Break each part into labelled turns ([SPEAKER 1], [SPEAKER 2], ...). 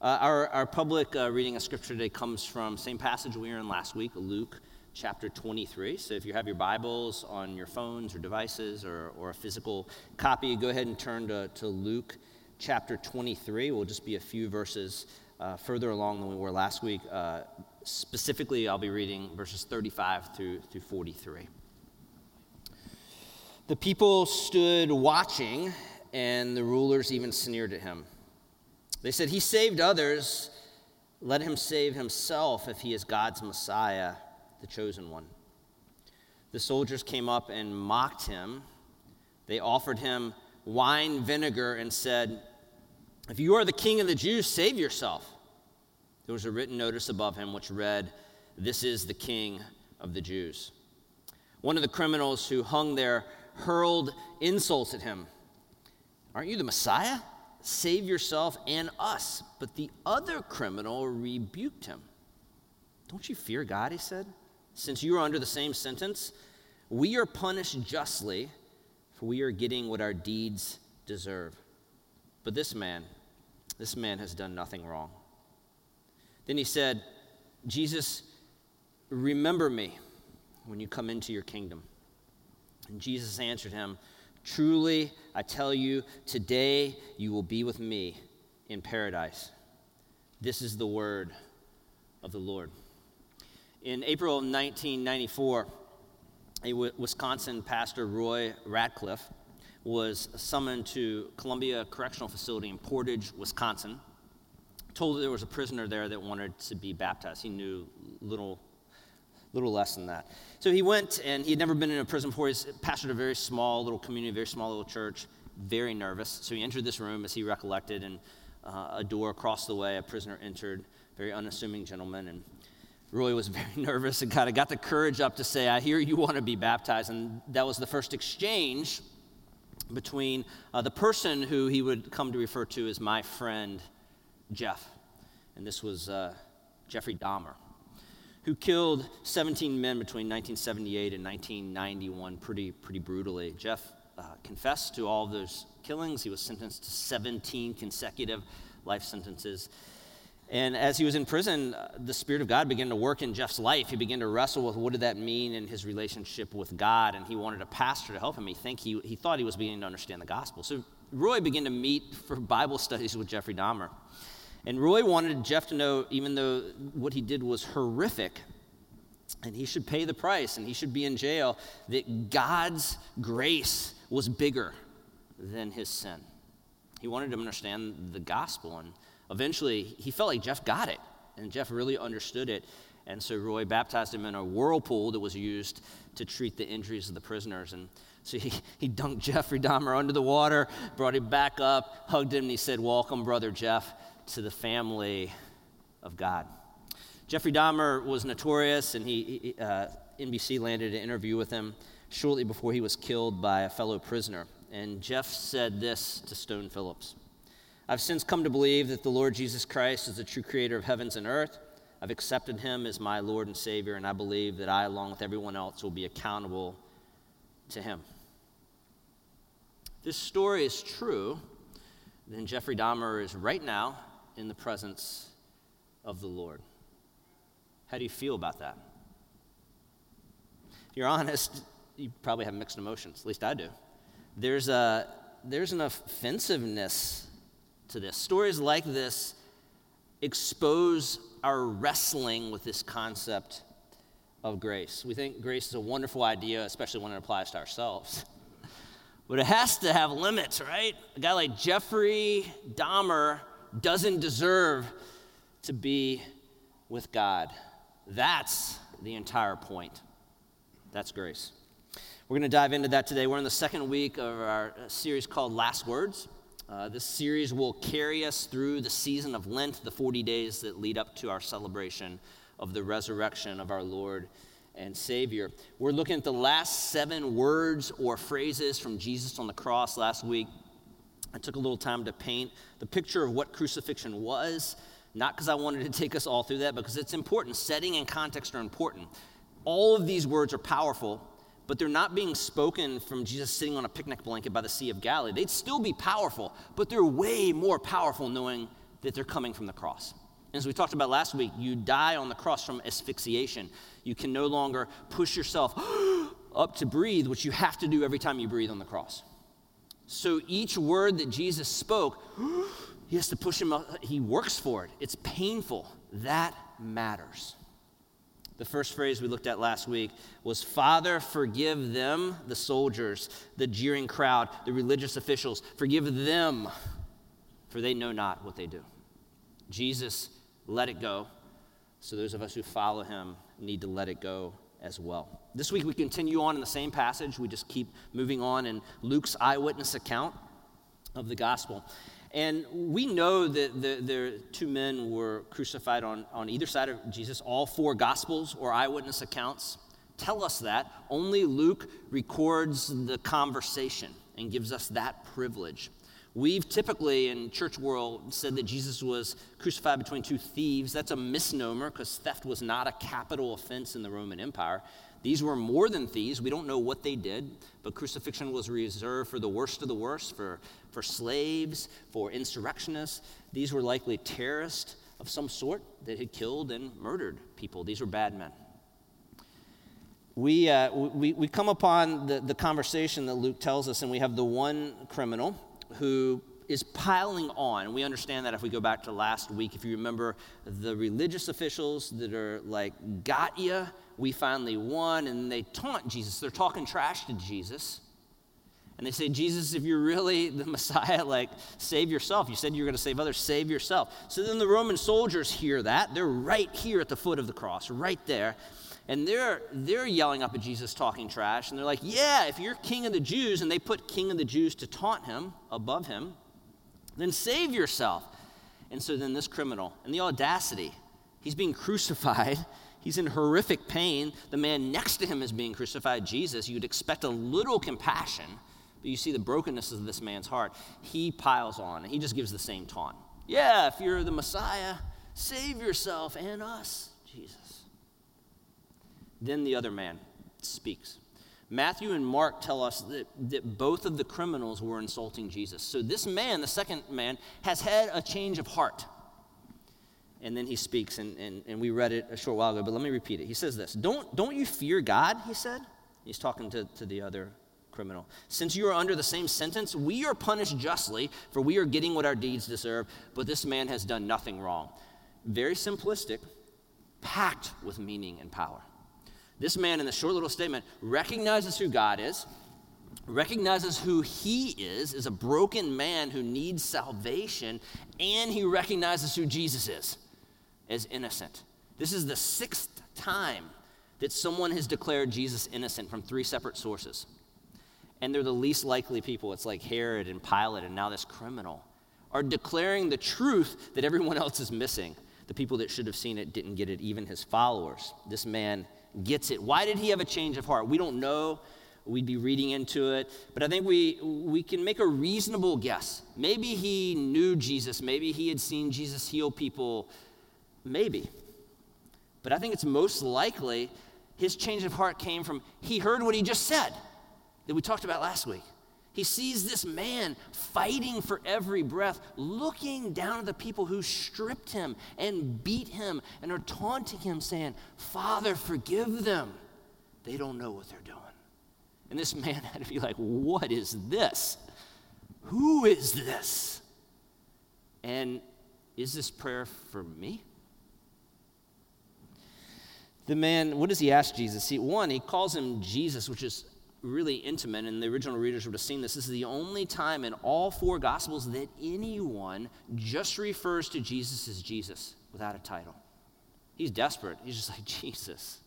[SPEAKER 1] Uh, our, our public uh, reading of scripture today comes from same passage we were in last week, Luke chapter 23. So if you have your Bibles on your phones or devices or, or a physical copy, go ahead and turn to, to Luke chapter 23. We'll just be a few verses uh, further along than we were last week. Uh, specifically, I'll be reading verses 35 through, through 43. The people stood watching, and the rulers even sneered at him. They said, He saved others. Let him save himself if he is God's Messiah, the chosen one. The soldiers came up and mocked him. They offered him wine vinegar and said, If you are the king of the Jews, save yourself. There was a written notice above him which read, This is the king of the Jews. One of the criminals who hung there hurled insults at him. Aren't you the Messiah? Save yourself and us. But the other criminal rebuked him. Don't you fear God, he said, since you are under the same sentence? We are punished justly, for we are getting what our deeds deserve. But this man, this man has done nothing wrong. Then he said, Jesus, remember me when you come into your kingdom. And Jesus answered him, Truly, I tell you, today you will be with me in paradise. This is the word of the Lord. In April 1994, a Wisconsin pastor, Roy Ratcliffe, was summoned to Columbia Correctional Facility in Portage, Wisconsin. Told that there was a prisoner there that wanted to be baptized. He knew little little less than that. So he went, and he had never been in a prison before. He's pastored a very small little community, very small little church, very nervous. So he entered this room as he recollected, and uh, a door across the way, a prisoner entered, very unassuming gentleman, and Roy was very nervous and kind of got the courage up to say, I hear you want to be baptized. And that was the first exchange between uh, the person who he would come to refer to as my friend Jeff. And this was uh, Jeffrey Dahmer who killed 17 men between 1978 and 1991 pretty, pretty brutally. Jeff uh, confessed to all of those killings. He was sentenced to 17 consecutive life sentences. And as he was in prison, uh, the Spirit of God began to work in Jeff's life. He began to wrestle with what did that mean in his relationship with God, and he wanted a pastor to help him. He, think he, he thought he was beginning to understand the gospel. So Roy began to meet for Bible studies with Jeffrey Dahmer. And Roy wanted Jeff to know, even though what he did was horrific, and he should pay the price and he should be in jail, that God's grace was bigger than his sin. He wanted him to understand the gospel, and eventually he felt like Jeff got it, and Jeff really understood it. And so Roy baptized him in a whirlpool that was used to treat the injuries of the prisoners. And so he, he dunked Jeffrey Dahmer under the water, brought him back up, hugged him, and he said, Welcome, brother Jeff to the family of God. Jeffrey Dahmer was notorious, and he, uh, NBC landed an interview with him shortly before he was killed by a fellow prisoner. And Jeff said this to Stone Phillips I've since come to believe that the Lord Jesus Christ is the true creator of heavens and earth. I've accepted him as my Lord and Savior, and I believe that I, along with everyone else, will be accountable to him. This story is true, then Jeffrey Dahmer is right now in the presence of the Lord. How do you feel about that? If you're honest, you probably have mixed emotions. At least I do. There's, a, there's an offensiveness to this. Stories like this expose our wrestling with this concept of grace. We think grace is a wonderful idea, especially when it applies to ourselves. But it has to have limits, right? A guy like Jeffrey Dahmer doesn't deserve to be with God. That's the entire point. That's grace. We're going to dive into that today. We're in the second week of our series called Last Words. Uh, this series will carry us through the season of Lent, the 40 days that lead up to our celebration of the resurrection of our Lord and Savior. We're looking at the last seven words or phrases from Jesus on the cross last week. I took a little time to paint the picture of what crucifixion was, not because I wanted to take us all through that, because it's important. Setting and context are important. All of these words are powerful, but they're not being spoken from Jesus sitting on a picnic blanket by the Sea of Galilee. They'd still be powerful, but they're way more powerful knowing that they're coming from the cross. As we talked about last week, you die on the cross from asphyxiation. You can no longer push yourself up to breathe, which you have to do every time you breathe on the cross. So each word that Jesus spoke, he has to push him up. He works for it. It's painful. That matters. The first phrase we looked at last week was Father, forgive them, the soldiers, the jeering crowd, the religious officials. Forgive them, for they know not what they do. Jesus let it go. So those of us who follow him need to let it go as well. This week we continue on in the same passage. We just keep moving on in Luke's eyewitness account of the gospel. And we know that the, the two men were crucified on, on either side of Jesus. All four gospels or eyewitness accounts tell us that. Only Luke records the conversation and gives us that privilege. We've typically in church world said that Jesus was crucified between two thieves. That's a misnomer because theft was not a capital offense in the Roman Empire. These were more than thieves. We don't know what they did, but crucifixion was reserved for the worst of the worst, for, for slaves, for insurrectionists. These were likely terrorists of some sort that had killed and murdered people. These were bad men. We, uh, we, we come upon the, the conversation that Luke tells us, and we have the one criminal who is piling on. We understand that if we go back to last week, if you remember the religious officials that are like, got ya, we finally won, and they taunt Jesus. They're talking trash to Jesus. And they say, Jesus, if you're really the Messiah, like, save yourself. You said you're going to save others, save yourself. So then the Roman soldiers hear that. They're right here at the foot of the cross, right there. And they're, they're yelling up at Jesus, talking trash. And they're like, Yeah, if you're king of the Jews, and they put king of the Jews to taunt him above him, then save yourself. And so then this criminal, and the audacity, he's being crucified. He's in horrific pain. The man next to him is being crucified, Jesus. You'd expect a little compassion, but you see the brokenness of this man's heart. He piles on, and he just gives the same taunt. Yeah, if you're the Messiah, save yourself and us, Jesus. Then the other man speaks. Matthew and Mark tell us that, that both of the criminals were insulting Jesus. So this man, the second man, has had a change of heart. And then he speaks, and, and, and we read it a short while ago, but let me repeat it. He says this Don't, don't you fear God? He said. He's talking to, to the other criminal. Since you are under the same sentence, we are punished justly, for we are getting what our deeds deserve, but this man has done nothing wrong. Very simplistic, packed with meaning and power. This man, in the short little statement, recognizes who God is, recognizes who he is, is a broken man who needs salvation, and he recognizes who Jesus is as innocent. This is the sixth time that someone has declared Jesus innocent from three separate sources. And they're the least likely people. It's like Herod and Pilate and now this criminal are declaring the truth that everyone else is missing. The people that should have seen it didn't get it, even his followers. This man gets it. Why did he have a change of heart? We don't know. We'd be reading into it. But I think we, we can make a reasonable guess. Maybe he knew Jesus. Maybe he had seen Jesus heal people. Maybe. But I think it's most likely his change of heart came from he heard what he just said that we talked about last week. He sees this man fighting for every breath, looking down at the people who stripped him and beat him and are taunting him, saying, Father, forgive them. They don't know what they're doing. And this man had to be like, What is this? Who is this? And is this prayer for me? The man, what does he ask Jesus? See, one, he calls him Jesus, which is really intimate, and the original readers would have seen this. This is the only time in all four Gospels that anyone just refers to Jesus as Jesus without a title. He's desperate. He's just like, Jesus,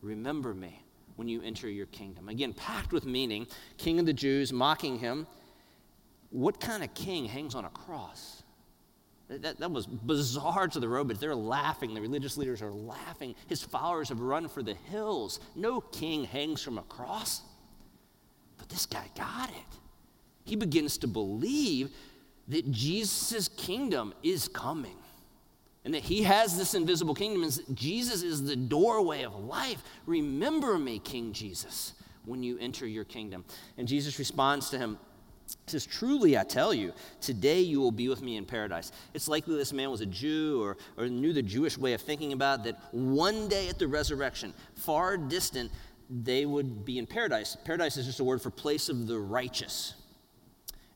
[SPEAKER 1] remember me when you enter your kingdom. Again, packed with meaning, King of the Jews, mocking him. What kind of king hangs on a cross? That, that was bizarre to the Romans. They're laughing. The religious leaders are laughing. His followers have run for the hills. No king hangs from a cross. But this guy got it. He begins to believe that Jesus' kingdom is coming and that he has this invisible kingdom. And Jesus is the doorway of life. Remember me, King Jesus, when you enter your kingdom. And Jesus responds to him says, Truly, I tell you, today you will be with me in paradise. It's likely this man was a Jew or, or knew the Jewish way of thinking about that one day at the resurrection, far distant, they would be in paradise. Paradise is just a word for place of the righteous.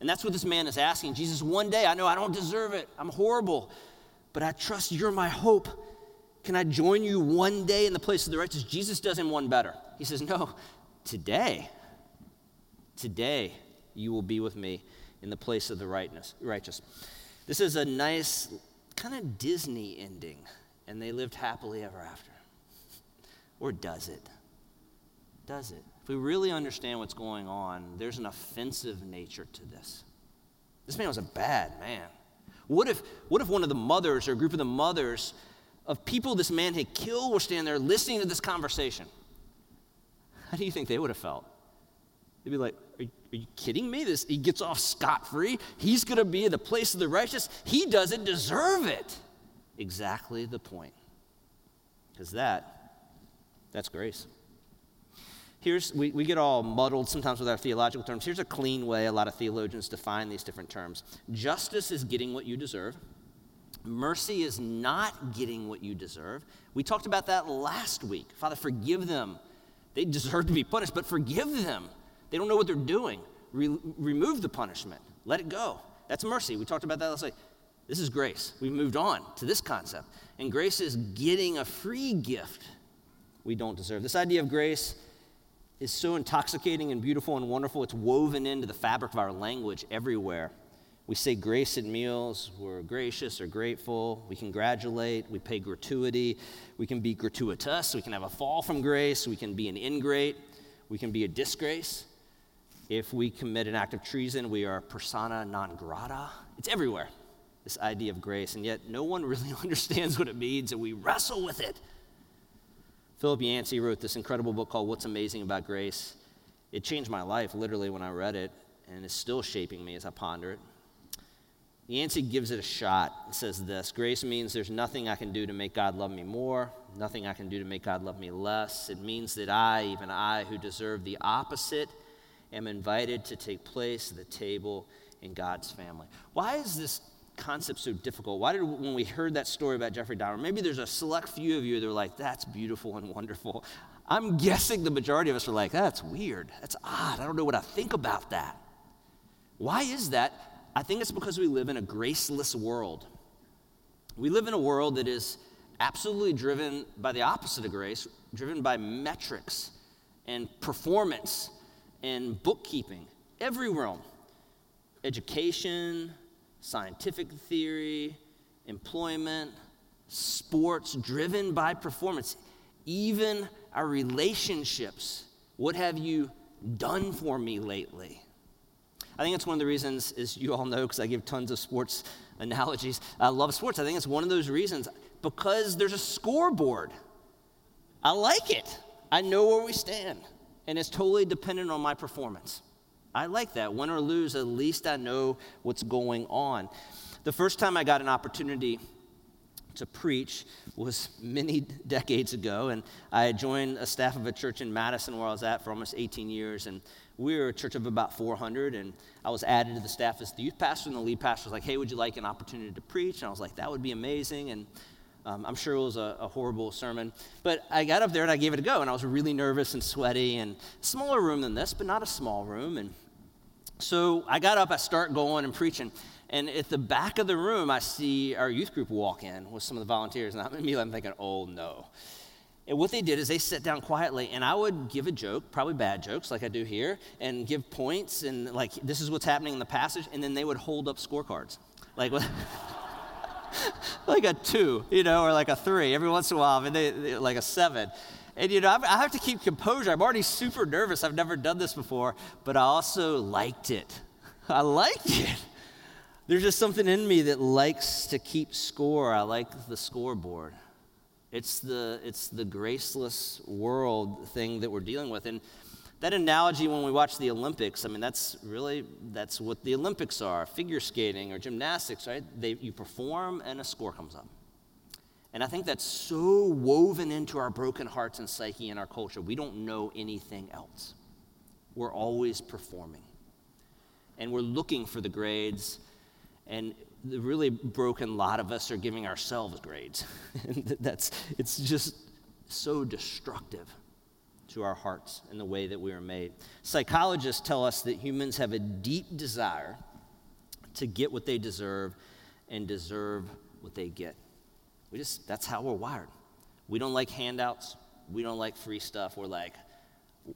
[SPEAKER 1] And that's what this man is asking. Jesus, one day, I know I don't deserve it, I'm horrible, but I trust you're my hope. Can I join you one day in the place of the righteous? Jesus does him one better. He says, No, today, today you will be with me in the place of the righteous. This is a nice, kind of Disney ending, and they lived happily ever after. Or does it? Does it? If we really understand what's going on, there's an offensive nature to this. This man was a bad man. What if, what if one of the mothers or a group of the mothers of people this man had killed were standing there listening to this conversation? How do you think they would have felt? They'd be like, Are, are you kidding me? This, he gets off scot free. He's going to be in the place of the righteous. He doesn't deserve it. Exactly the point. Because that, that's grace. Here's, we, we get all muddled sometimes with our theological terms. Here's a clean way a lot of theologians define these different terms justice is getting what you deserve, mercy is not getting what you deserve. We talked about that last week. Father, forgive them. They deserve to be punished, but forgive them. They don't know what they're doing. Re- remove the punishment, let it go. That's mercy. We talked about that last week. This is grace. We've moved on to this concept. And grace is getting a free gift we don't deserve. This idea of grace is so intoxicating and beautiful and wonderful. It's woven into the fabric of our language everywhere. We say grace at meals, we're gracious or grateful, we congratulate, we pay gratuity, we can be gratuitous, we can have a fall from grace, we can be an ingrate, we can be a disgrace. If we commit an act of treason, we are persona non grata. It's everywhere, this idea of grace, and yet no one really understands what it means, and we wrestle with it. Philip Yancey wrote this incredible book called What's Amazing About Grace. It changed my life literally when I read it, and it's still shaping me as I ponder it. Yancey gives it a shot. It says this Grace means there's nothing I can do to make God love me more, nothing I can do to make God love me less. It means that I, even I, who deserve the opposite, am invited to take place at the table in God's family. Why is this concept so difficult? Why did, when we heard that story about Jeffrey Dahmer, maybe there's a select few of you that are like, that's beautiful and wonderful. I'm guessing the majority of us are like, that's weird. That's odd. I don't know what I think about that. Why is that? I think it's because we live in a graceless world. We live in a world that is absolutely driven by the opposite of grace, driven by metrics and performance and bookkeeping. Every realm education, scientific theory, employment, sports driven by performance, even our relationships. What have you done for me lately? I think it's one of the reasons, as you all know, because I give tons of sports analogies. I love sports. I think it's one of those reasons because there's a scoreboard. I like it. I know where we stand, and it's totally dependent on my performance. I like that. Win or lose, at least I know what's going on. The first time I got an opportunity to preach was many decades ago, and I joined a staff of a church in Madison where I was at for almost 18 years, and we were a church of about 400, and I was added to the staff as the youth pastor, and the lead pastor was like, hey, would you like an opportunity to preach? And I was like, that would be amazing, and um, I'm sure it was a, a, horrible sermon, but I got up there and I gave it a go, and I was really nervous and sweaty, and smaller room than this, but not a small room, and so I got up, I start going and preaching. And at the back of the room, I see our youth group walk in with some of the volunteers. And I'm immediately I'm thinking, oh no. And what they did is they sat down quietly, and I would give a joke, probably bad jokes like I do here, and give points, and like, this is what's happening in the passage. And then they would hold up scorecards. Like, like a two, you know, or like a three every once in a while, and they, they like a seven. And you know, I have to keep composure. I'm already super nervous. I've never done this before, but I also liked it. I liked it. There's just something in me that likes to keep score. I like the scoreboard. It's the, it's the graceless world thing that we're dealing with. And that analogy when we watch the Olympics, I mean, that's really, that's what the Olympics are. Figure skating or gymnastics, right? They, you perform and a score comes up. And I think that's so woven into our broken hearts and psyche in our culture. We don't know anything else. We're always performing. and we're looking for the grades. And the really broken lot of us are giving ourselves grades. That's, it's just so destructive to our hearts and the way that we are made. Psychologists tell us that humans have a deep desire to get what they deserve and deserve what they get. We just, that's how we're wired. We don't like handouts. We don't like free stuff. We're like,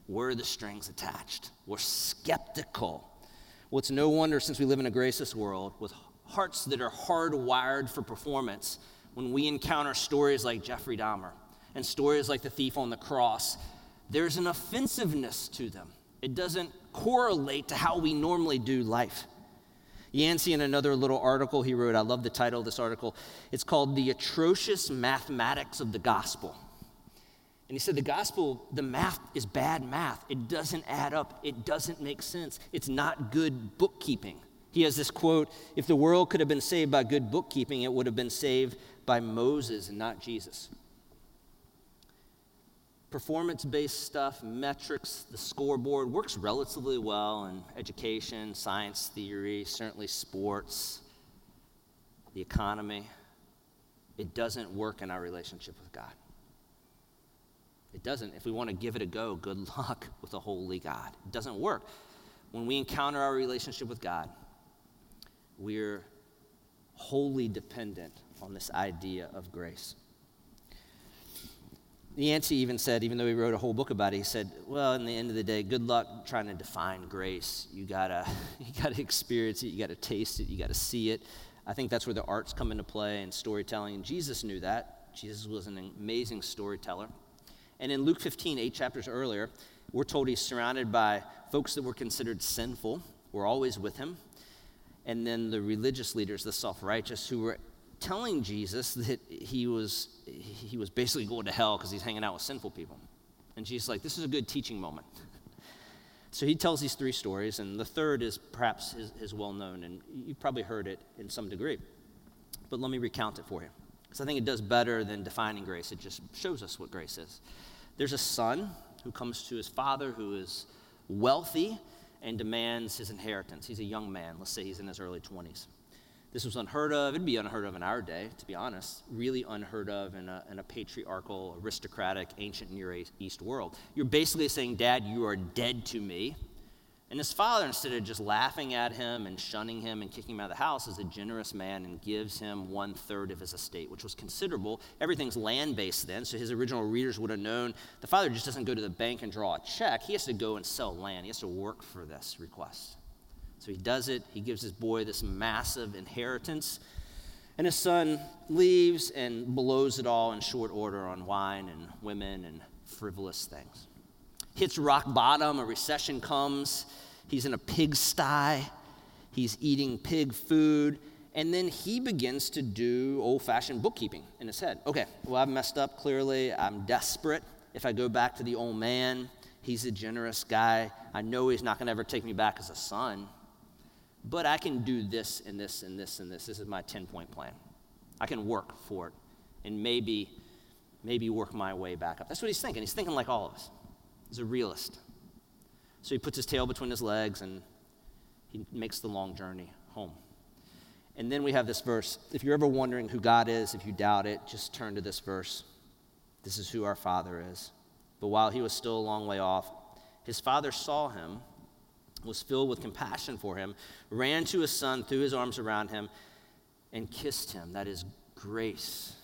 [SPEAKER 1] where are the strings attached? We're skeptical. Well, it's no wonder since we live in a graceless world with hearts that are hardwired for performance when we encounter stories like Jeffrey Dahmer and stories like the thief on the cross, there's an offensiveness to them. It doesn't correlate to how we normally do life. Yancey, in another little article he wrote, I love the title of this article. It's called The Atrocious Mathematics of the Gospel. And he said, The gospel, the math is bad math. It doesn't add up, it doesn't make sense. It's not good bookkeeping. He has this quote If the world could have been saved by good bookkeeping, it would have been saved by Moses and not Jesus performance based stuff, metrics, the scoreboard works relatively well in education, science theory, certainly sports, the economy. It doesn't work in our relationship with God. It doesn't. If we want to give it a go, good luck with a holy God. It doesn't work. When we encounter our relationship with God, we're wholly dependent on this idea of grace. Yancey even said, even though he wrote a whole book about it, he said, "Well, in the end of the day, good luck trying to define grace. You gotta, you gotta experience it. You gotta taste it. You gotta see it. I think that's where the arts come into play and storytelling. And Jesus knew that. Jesus was an amazing storyteller. And in Luke 15, eight chapters earlier, we're told he's surrounded by folks that were considered sinful. Were always with him, and then the religious leaders, the self-righteous, who were telling Jesus that he was, he was basically going to hell because he's hanging out with sinful people. And Jesus like, this is a good teaching moment. So he tells these three stories, and the third is perhaps his well known, and you've probably heard it in some degree. But let me recount it for you, because I think it does better than defining grace. It just shows us what grace is. There's a son who comes to his father who is wealthy and demands his inheritance. He's a young man, let's say he's in his early 20s. This was unheard of. It'd be unheard of in our day, to be honest. Really unheard of in a, in a patriarchal, aristocratic, ancient Near East world. You're basically saying, Dad, you are dead to me. And his father, instead of just laughing at him and shunning him and kicking him out of the house, is a generous man and gives him one third of his estate, which was considerable. Everything's land based then, so his original readers would have known the father just doesn't go to the bank and draw a check. He has to go and sell land, he has to work for this request. So he does it. He gives his boy this massive inheritance. And his son leaves and blows it all in short order on wine and women and frivolous things. Hits rock bottom, a recession comes. He's in a pigsty. He's eating pig food. And then he begins to do old fashioned bookkeeping in his head. Okay, well, I've messed up clearly. I'm desperate. If I go back to the old man, he's a generous guy. I know he's not going to ever take me back as a son but I can do this and this and this and this. This is my 10 point plan. I can work for it and maybe, maybe work my way back up. That's what he's thinking. He's thinking like all of us. He's a realist. So he puts his tail between his legs and he makes the long journey home. And then we have this verse. If you're ever wondering who God is, if you doubt it, just turn to this verse. This is who our Father is. But while he was still a long way off, his father saw him was filled with compassion for him, ran to his son, threw his arms around him, and kissed him. That is grace.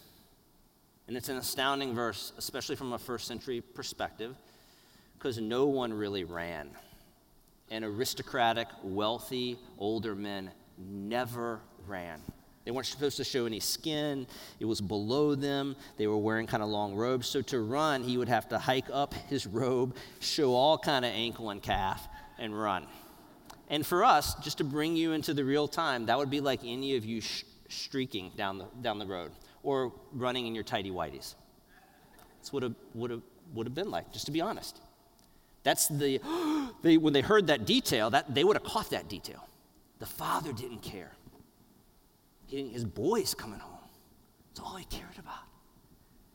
[SPEAKER 1] And it's an astounding verse, especially from a first century perspective, because no one really ran. And aristocratic, wealthy, older men never ran. They weren't supposed to show any skin. It was below them. They were wearing kind of long robes. So to run, he would have to hike up his robe, show all kind of ankle and calf, and run. And for us, just to bring you into the real time, that would be like any of you sh- streaking down the, down the road or running in your tidy whities. That's what it would have, would have been like, just to be honest. That's the, they, when they heard that detail, that, they would have caught that detail. The father didn't care. He didn't, his boy's coming home. That's all he cared about.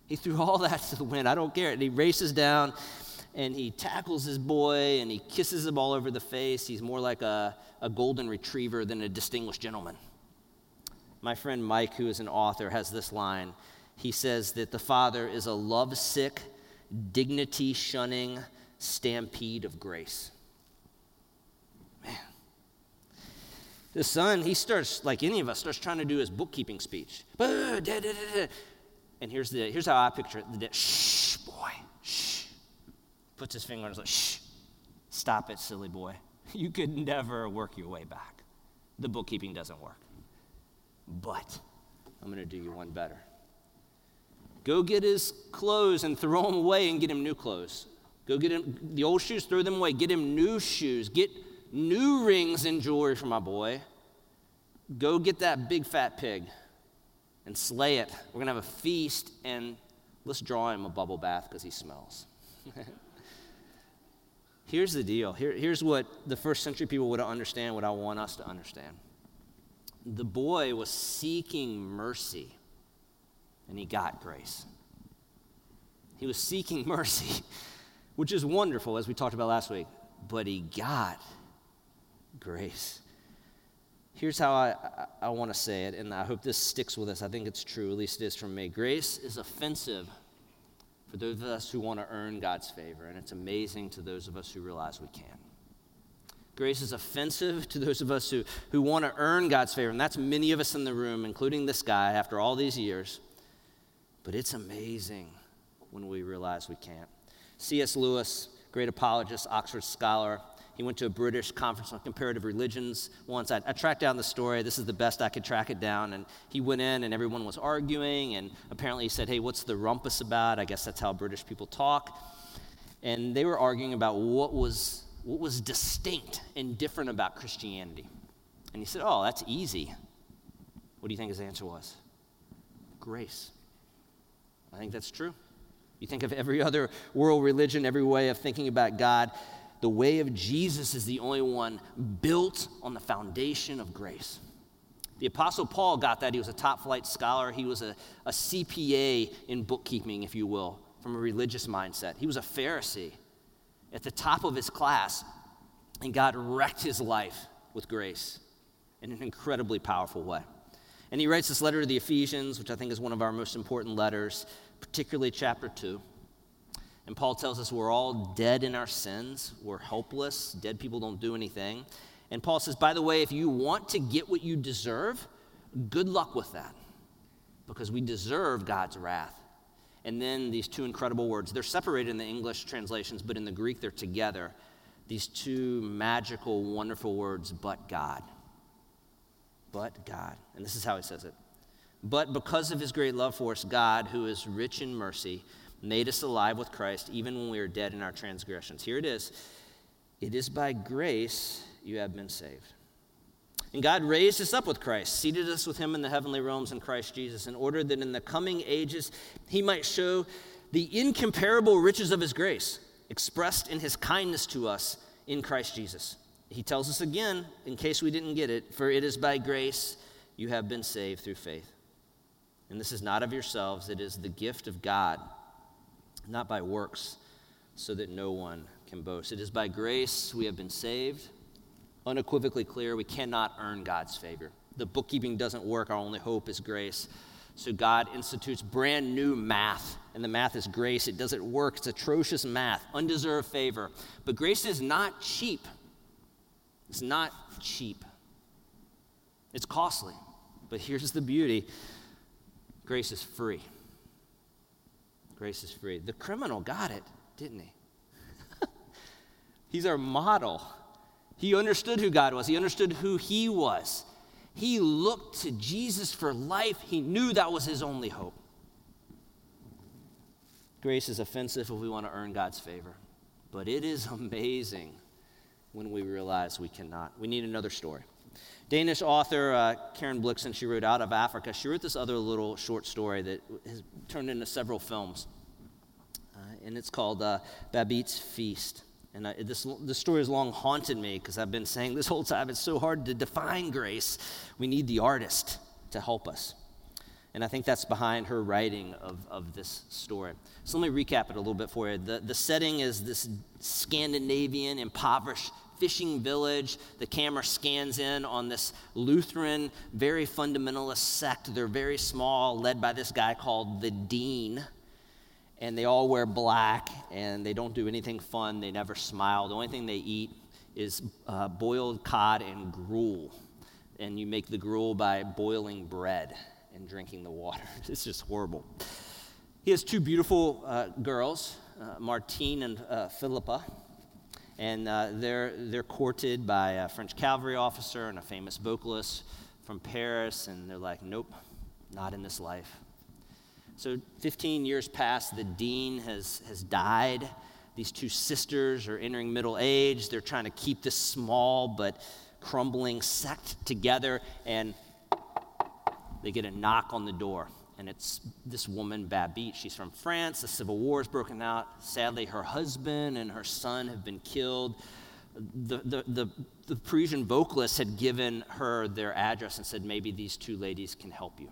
[SPEAKER 1] He threw all that to the wind. I don't care. And he races down and he tackles his boy and he kisses him all over the face. He's more like a, a golden retriever than a distinguished gentleman. My friend Mike, who is an author, has this line. He says that the father is a lovesick, dignity shunning stampede of grace. Man. The son, he starts, like any of us, starts trying to do his bookkeeping speech. And here's, the, here's how I picture it. Shh. Puts his finger on his lips. Shh. Stop it, silly boy. You could never work your way back. The bookkeeping doesn't work. But I'm going to do you one better. Go get his clothes and throw them away and get him new clothes. Go get him the old shoes, throw them away. Get him new shoes. Get new rings and jewelry for my boy. Go get that big fat pig and slay it. We're going to have a feast and let's draw him a bubble bath because he smells. here's the deal. Here, here's what the first century people would understand, what I want us to understand. The boy was seeking mercy and he got grace. He was seeking mercy, which is wonderful, as we talked about last week, but he got grace. Here's how I, I, I want to say it, and I hope this sticks with us. I think it's true, at least it is from me. Grace is offensive for those of us who want to earn God's favor, and it's amazing to those of us who realize we can. Grace is offensive to those of us who, who want to earn God's favor, and that's many of us in the room, including this guy, after all these years. But it's amazing when we realize we can't. C.S. Lewis, great apologist, Oxford scholar, he went to a British conference on comparative religions once. I, I, tracked down the story. This is the best I could track it down. And he went in, and everyone was arguing. And apparently, he said, Hey, what's the rumpus about? I guess that's how British people talk. And they were arguing about what was, what was distinct and different about Christianity. And he said, Oh, that's easy. What do you think his answer was? Grace. I think that's true. You think of every other world religion, every way of thinking about God, the way of Jesus is the only one built on the foundation of grace. The Apostle Paul got that. He was a top flight scholar. He was a, a CPA in bookkeeping, if you will, from a religious mindset. He was a Pharisee at the top of his class, and God wrecked his life with grace in an incredibly powerful way. And he writes this letter to the Ephesians, which I think is one of our most important letters, particularly chapter 2. And Paul tells us we're all dead in our sins, we're helpless, dead people don't do anything. And Paul says, by the way, if you want to get what you deserve, good luck with that, because we deserve God's wrath. And then these two incredible words, they're separated in the English translations, but in the Greek they're together. These two magical, wonderful words, but God but God. And this is how he says it. But because of his great love for us, God, who is rich in mercy, made us alive with Christ even when we were dead in our transgressions. Here it is It is by grace you have been saved. And God raised us up with Christ, seated us with him in the heavenly realms in Christ Jesus, in order that in the coming ages he might show the incomparable riches of his grace, expressed in his kindness to us in Christ Jesus he tells us again, in case we didn't get it, for it is by grace you have been saved through faith. And this is not of yourselves, it is the gift of God, not by works, so that no one can boast. It is by grace we have been saved. Unequivocally clear, we cannot earn God's favor. The bookkeeping doesn't work, our only hope is grace. So God institutes brand new math, and the math is grace. It doesn't work, it's atrocious math, undeserved favor. But grace is not cheap. It's not cheap, it's costly. But here's the beauty grace is free. Grace is free. The criminal got it, didn't he? He's our model. He understood who God was, he understood who he was. He looked to Jesus for life, he knew that was his only hope. Grace is offensive if we want to earn God's favor, but it is amazing when we realize we cannot. We need another story. Danish author uh, Karen Blixen, she wrote Out of Africa. She wrote this other little short story that has turned into several films. Uh, and it's called uh, Feast. And this, this story has long haunted me because I've been saying this whole time it's so hard to define grace. We need the artist to help us. And I think that's behind her writing of, of this story. So let me recap it a little bit for you. The, the setting is this Scandinavian, impoverished fishing village. The camera scans in on this Lutheran, very fundamentalist sect. They're very small, led by this guy called the Dean. And they all wear black and they don't do anything fun. They never smile. The only thing they eat is uh, boiled cod and gruel. And you make the gruel by boiling bread and drinking the water. It's just horrible. He has two beautiful uh, girls, uh, Martine and uh, Philippa, and uh, they're, they're courted by a French cavalry officer and a famous vocalist from Paris, and they're like, nope, not in this life. So 15 years pass, the dean has, has died. These two sisters are entering middle age. They're trying to keep this small but crumbling sect together, and they get a knock on the door. And it's this woman, Babette. She's from France. The Civil War has broken out. Sadly, her husband and her son have been killed. The, the, the, the Parisian vocalist had given her their address and said, maybe these two ladies can help you.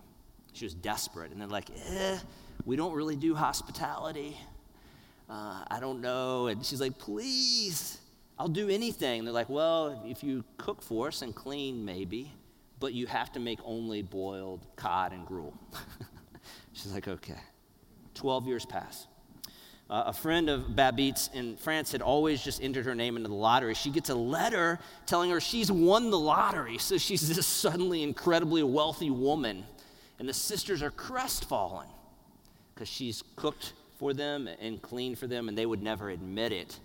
[SPEAKER 1] She was desperate. And they're like, eh, we don't really do hospitality. Uh, I don't know. And she's like, please, I'll do anything. And they're like, well, if you cook for us and clean, maybe but you have to make only boiled cod and gruel. She's like, okay. 12 years pass. Uh, a friend of Babette's in France had always just entered her name into the lottery. She gets a letter telling her she's won the lottery. So she's this suddenly incredibly wealthy woman. And the sisters are crestfallen because she's cooked for them and cleaned for them, and they would never admit it,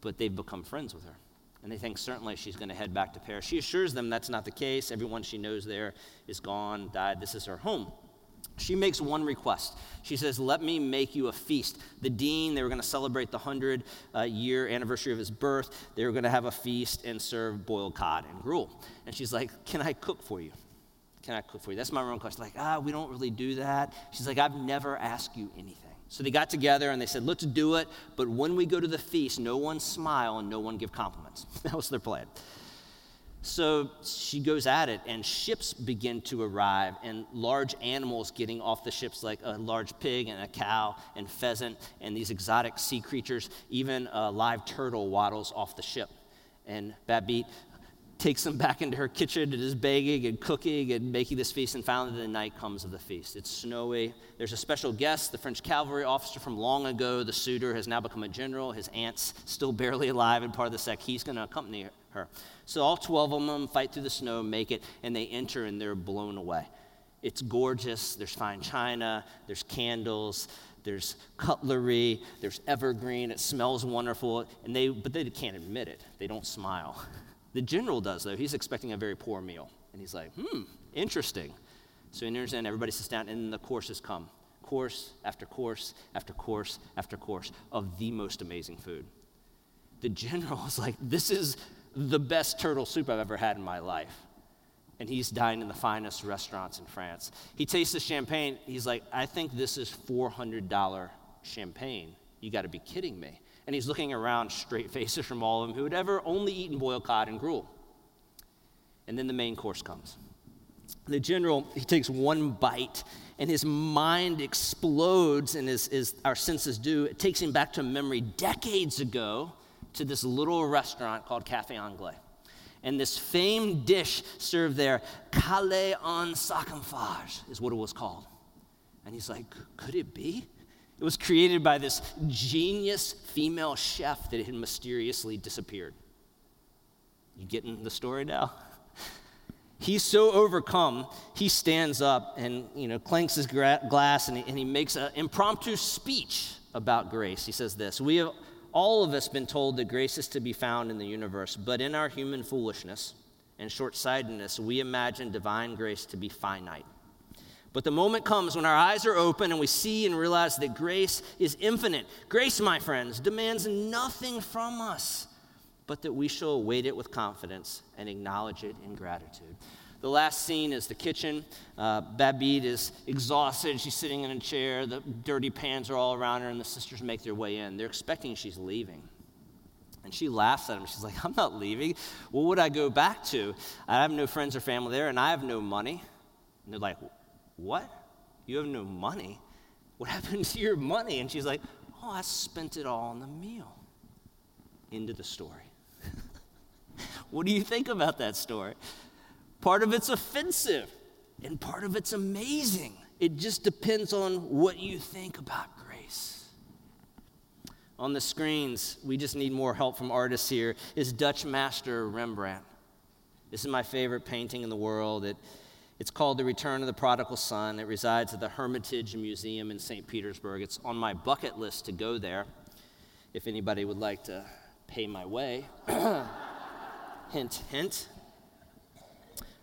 [SPEAKER 1] but they've become friends with her and they think certainly she's going to head back to Paris. She assures them that's not the case. Everyone she knows there is gone, died. This is her home. She makes one request. She says, Let me make you a feast. The dean, they were going to celebrate the 100 uh, year anniversary of his birth. They were going to have a feast and serve boiled cod and gruel. And she's like, Can I cook for you? Can I cook for you? That's my own question. Like, ah, we don't really do that. She's like, I've never asked you anything. So they got together and they said, let's do it, but when we go to the feast, no one smile and no one give compliments. that was their plan. So she goes at it, and ships begin to arrive, and large animals getting off the ships, like a large pig and a cow and pheasant, and these exotic sea creatures. Even a live turtle waddles off the ship. And Babette takes them back into her kitchen and is begging and cooking and making this feast. And finally, the night comes of the feast. It's snowy. There's a special guest, the French cavalry officer from long ago. The suitor has now become a general. His aunt's still barely alive and part of the sect. He's going to accompany her. So all 12 of them fight through the snow, make it, and they enter and they're blown away. It's gorgeous. There's fine china, there's candles, there's cutlery, there's evergreen. It smells wonderful, and they, but they can't admit it. They don't smile. The general does, though. He's expecting a very poor meal. And he's like, hmm, interesting. So he enters in, everybody sits down, and the courses come. Course after course after course after course of the most amazing food. The general is like, this is the best turtle soup I've ever had in my life. And he's dined in the finest restaurants in France. He tastes the champagne. He's like, I think this is $400 champagne. You got to be kidding me and he's looking around straight faces from all of them who had ever only eaten boiled cod and gruel. And then the main course comes. The general, he takes one bite and his mind explodes, and as, as our senses do, it takes him back to a memory decades ago to this little restaurant called Cafe Anglais. And this famed dish served there, Cailles en sarcophage, is what it was called. And he's like, could it be? It was created by this genius female chef that had mysteriously disappeared. You getting the story now? He's so overcome, he stands up and you know clanks his gra- glass and he, and he makes an impromptu speech about grace. He says this: We have all of us been told that grace is to be found in the universe, but in our human foolishness and short-sightedness, we imagine divine grace to be finite. But the moment comes when our eyes are open and we see and realize that grace is infinite. Grace, my friends, demands nothing from us, but that we shall await it with confidence and acknowledge it in gratitude. The last scene is the kitchen. Uh, is exhausted. She's sitting in a chair. The dirty pans are all around her, and the sisters make their way in. They're expecting she's leaving. And she laughs at him. She's like, I'm not leaving. What would I go back to? I have no friends or family there, and I have no money. And they're like, what? You have no money. What happened to your money? And she's like, Oh, I spent it all on the meal. Into the story. what do you think about that story? Part of it's offensive, and part of it's amazing. It just depends on what you think about grace. On the screens, we just need more help from artists here, is Dutch master Rembrandt. This is my favorite painting in the world. It, it's called The Return of the Prodigal Son. It resides at the Hermitage Museum in St. Petersburg. It's on my bucket list to go there if anybody would like to pay my way. hint, hint.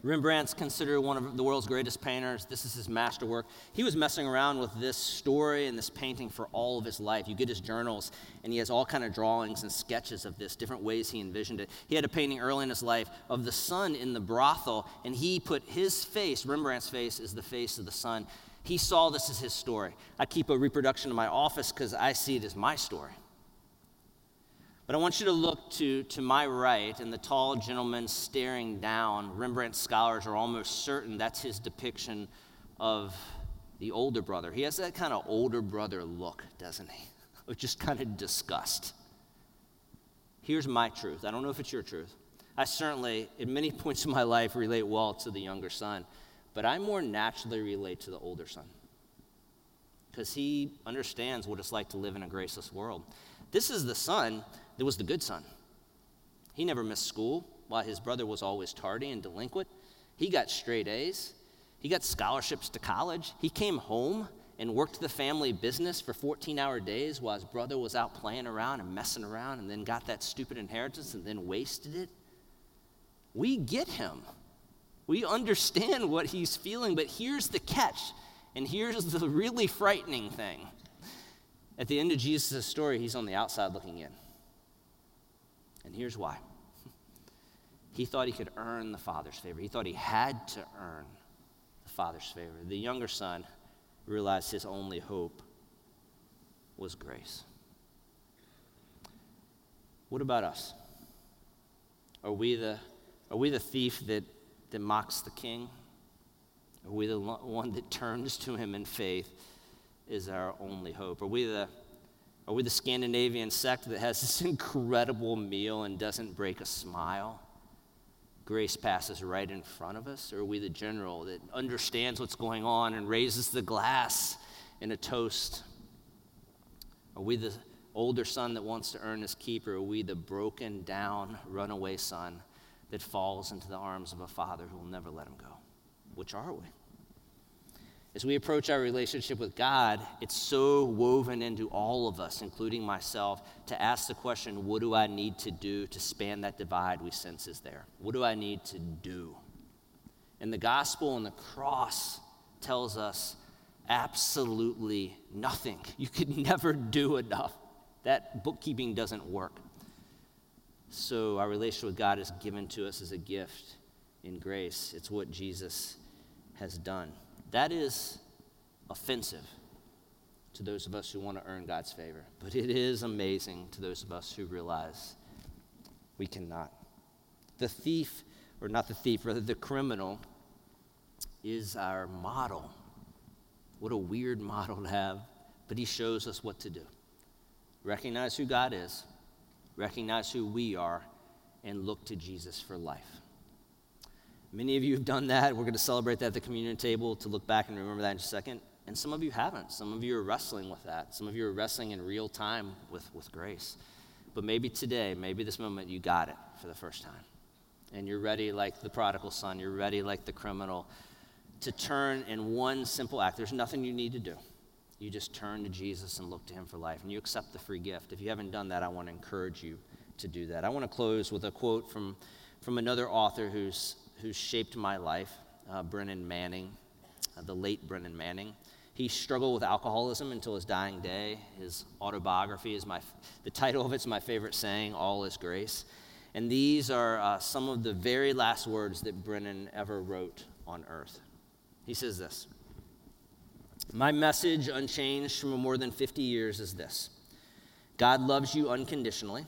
[SPEAKER 1] Rembrandt's considered one of the world's greatest painters. This is his masterwork. He was messing around with this story and this painting for all of his life. You get his journals, and he has all kind of drawings and sketches of this, different ways he envisioned it. He had a painting early in his life of the son in the brothel, and he put his face, Rembrandt's face, is the face of the son. He saw this as his story. I keep a reproduction in my office because I see it as my story. But I want you to look to, to my right, and the tall gentleman staring down. Rembrandt scholars are almost certain that's his depiction of the older brother. He has that kind of older brother look, doesn't he? Of just kind of disgust. Here's my truth. I don't know if it's your truth. I certainly, at many points in my life, relate well to the younger son, but I more naturally relate to the older son because he understands what it's like to live in a graceless world. This is the son that was the good son. He never missed school while his brother was always tardy and delinquent. He got straight A's. He got scholarships to college. He came home and worked the family business for 14 hour days while his brother was out playing around and messing around and then got that stupid inheritance and then wasted it. We get him. We understand what he's feeling, but here's the catch, and here's the really frightening thing. At the end of Jesus' story, he's on the outside looking in. And here's why he thought he could earn the Father's favor, he thought he had to earn the Father's favor. The younger son realized his only hope was grace. What about us? Are we the, are we the thief that, that mocks the king? Are we the one that turns to him in faith is our only hope? Are we the are we the Scandinavian sect that has this incredible meal and doesn't break a smile? Grace passes right in front of us? Or are we the general that understands what's going on and raises the glass in a toast? Are we the older son that wants to earn his keep, or are we the broken down, runaway son that falls into the arms of a father who will never let him go? Which are we? As we approach our relationship with God, it's so woven into all of us, including myself, to ask the question what do I need to do to span that divide we sense is there? What do I need to do? And the gospel and the cross tells us absolutely nothing. You could never do enough. That bookkeeping doesn't work. So, our relationship with God is given to us as a gift in grace. It's what Jesus has done. That is offensive to those of us who want to earn God's favor. But it is amazing to those of us who realize we cannot. The thief, or not the thief, rather the criminal, is our model. What a weird model to have, but he shows us what to do. Recognize who God is, recognize who we are, and look to Jesus for life. Many of you have done that. We're going to celebrate that at the communion table to look back and remember that in a second. And some of you haven't. Some of you are wrestling with that. Some of you are wrestling in real time with, with grace. But maybe today, maybe this moment, you got it for the first time. And you're ready like the prodigal son, you're ready like the criminal to turn in one simple act. There's nothing you need to do. You just turn to Jesus and look to him for life, and you accept the free gift. If you haven't done that, I want to encourage you to do that. I want to close with a quote from, from another author who's who shaped my life, uh, Brennan Manning, uh, the late Brennan Manning. He struggled with alcoholism until his dying day. His autobiography is my, the title of it's my favorite saying, All is Grace. And these are uh, some of the very last words that Brennan ever wrote on earth. He says this My message, unchanged from more than 50 years, is this God loves you unconditionally,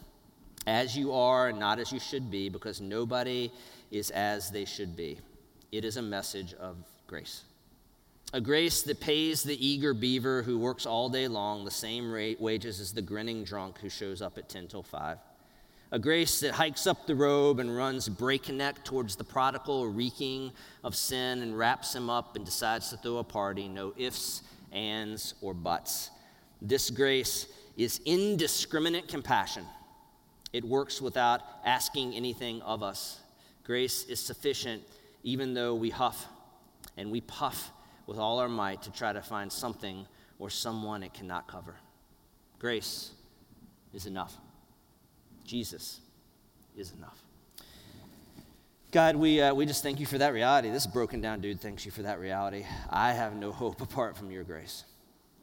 [SPEAKER 1] as you are and not as you should be, because nobody is as they should be. It is a message of grace. A grace that pays the eager beaver who works all day long the same rate, wages as the grinning drunk who shows up at 10 till 5. A grace that hikes up the robe and runs breakneck towards the prodigal, reeking of sin, and wraps him up and decides to throw a party. No ifs, ands, or buts. This grace is indiscriminate compassion. It works without asking anything of us. Grace is sufficient even though we huff and we puff with all our might to try to find something or someone it cannot cover. Grace is enough. Jesus is enough. God, we, uh, we just thank you for that reality. This broken down dude thanks you for that reality. I have no hope apart from your grace.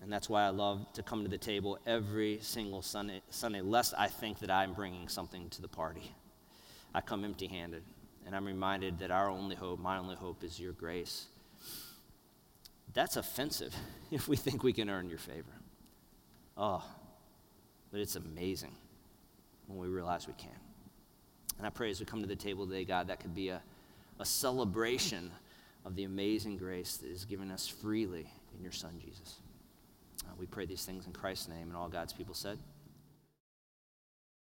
[SPEAKER 1] And that's why I love to come to the table every single Sunday, Sunday, lest I think that I'm bringing something to the party. I come empty handed, and I'm reminded that our only hope, my only hope, is your grace. That's offensive if we think we can earn your favor. Oh, but it's amazing when we realize we can. And I pray as we come to the table today, God, that could be a, a celebration of the amazing grace that is given us freely in your Son, Jesus. Uh, we pray these things in Christ's name, and all God's people said.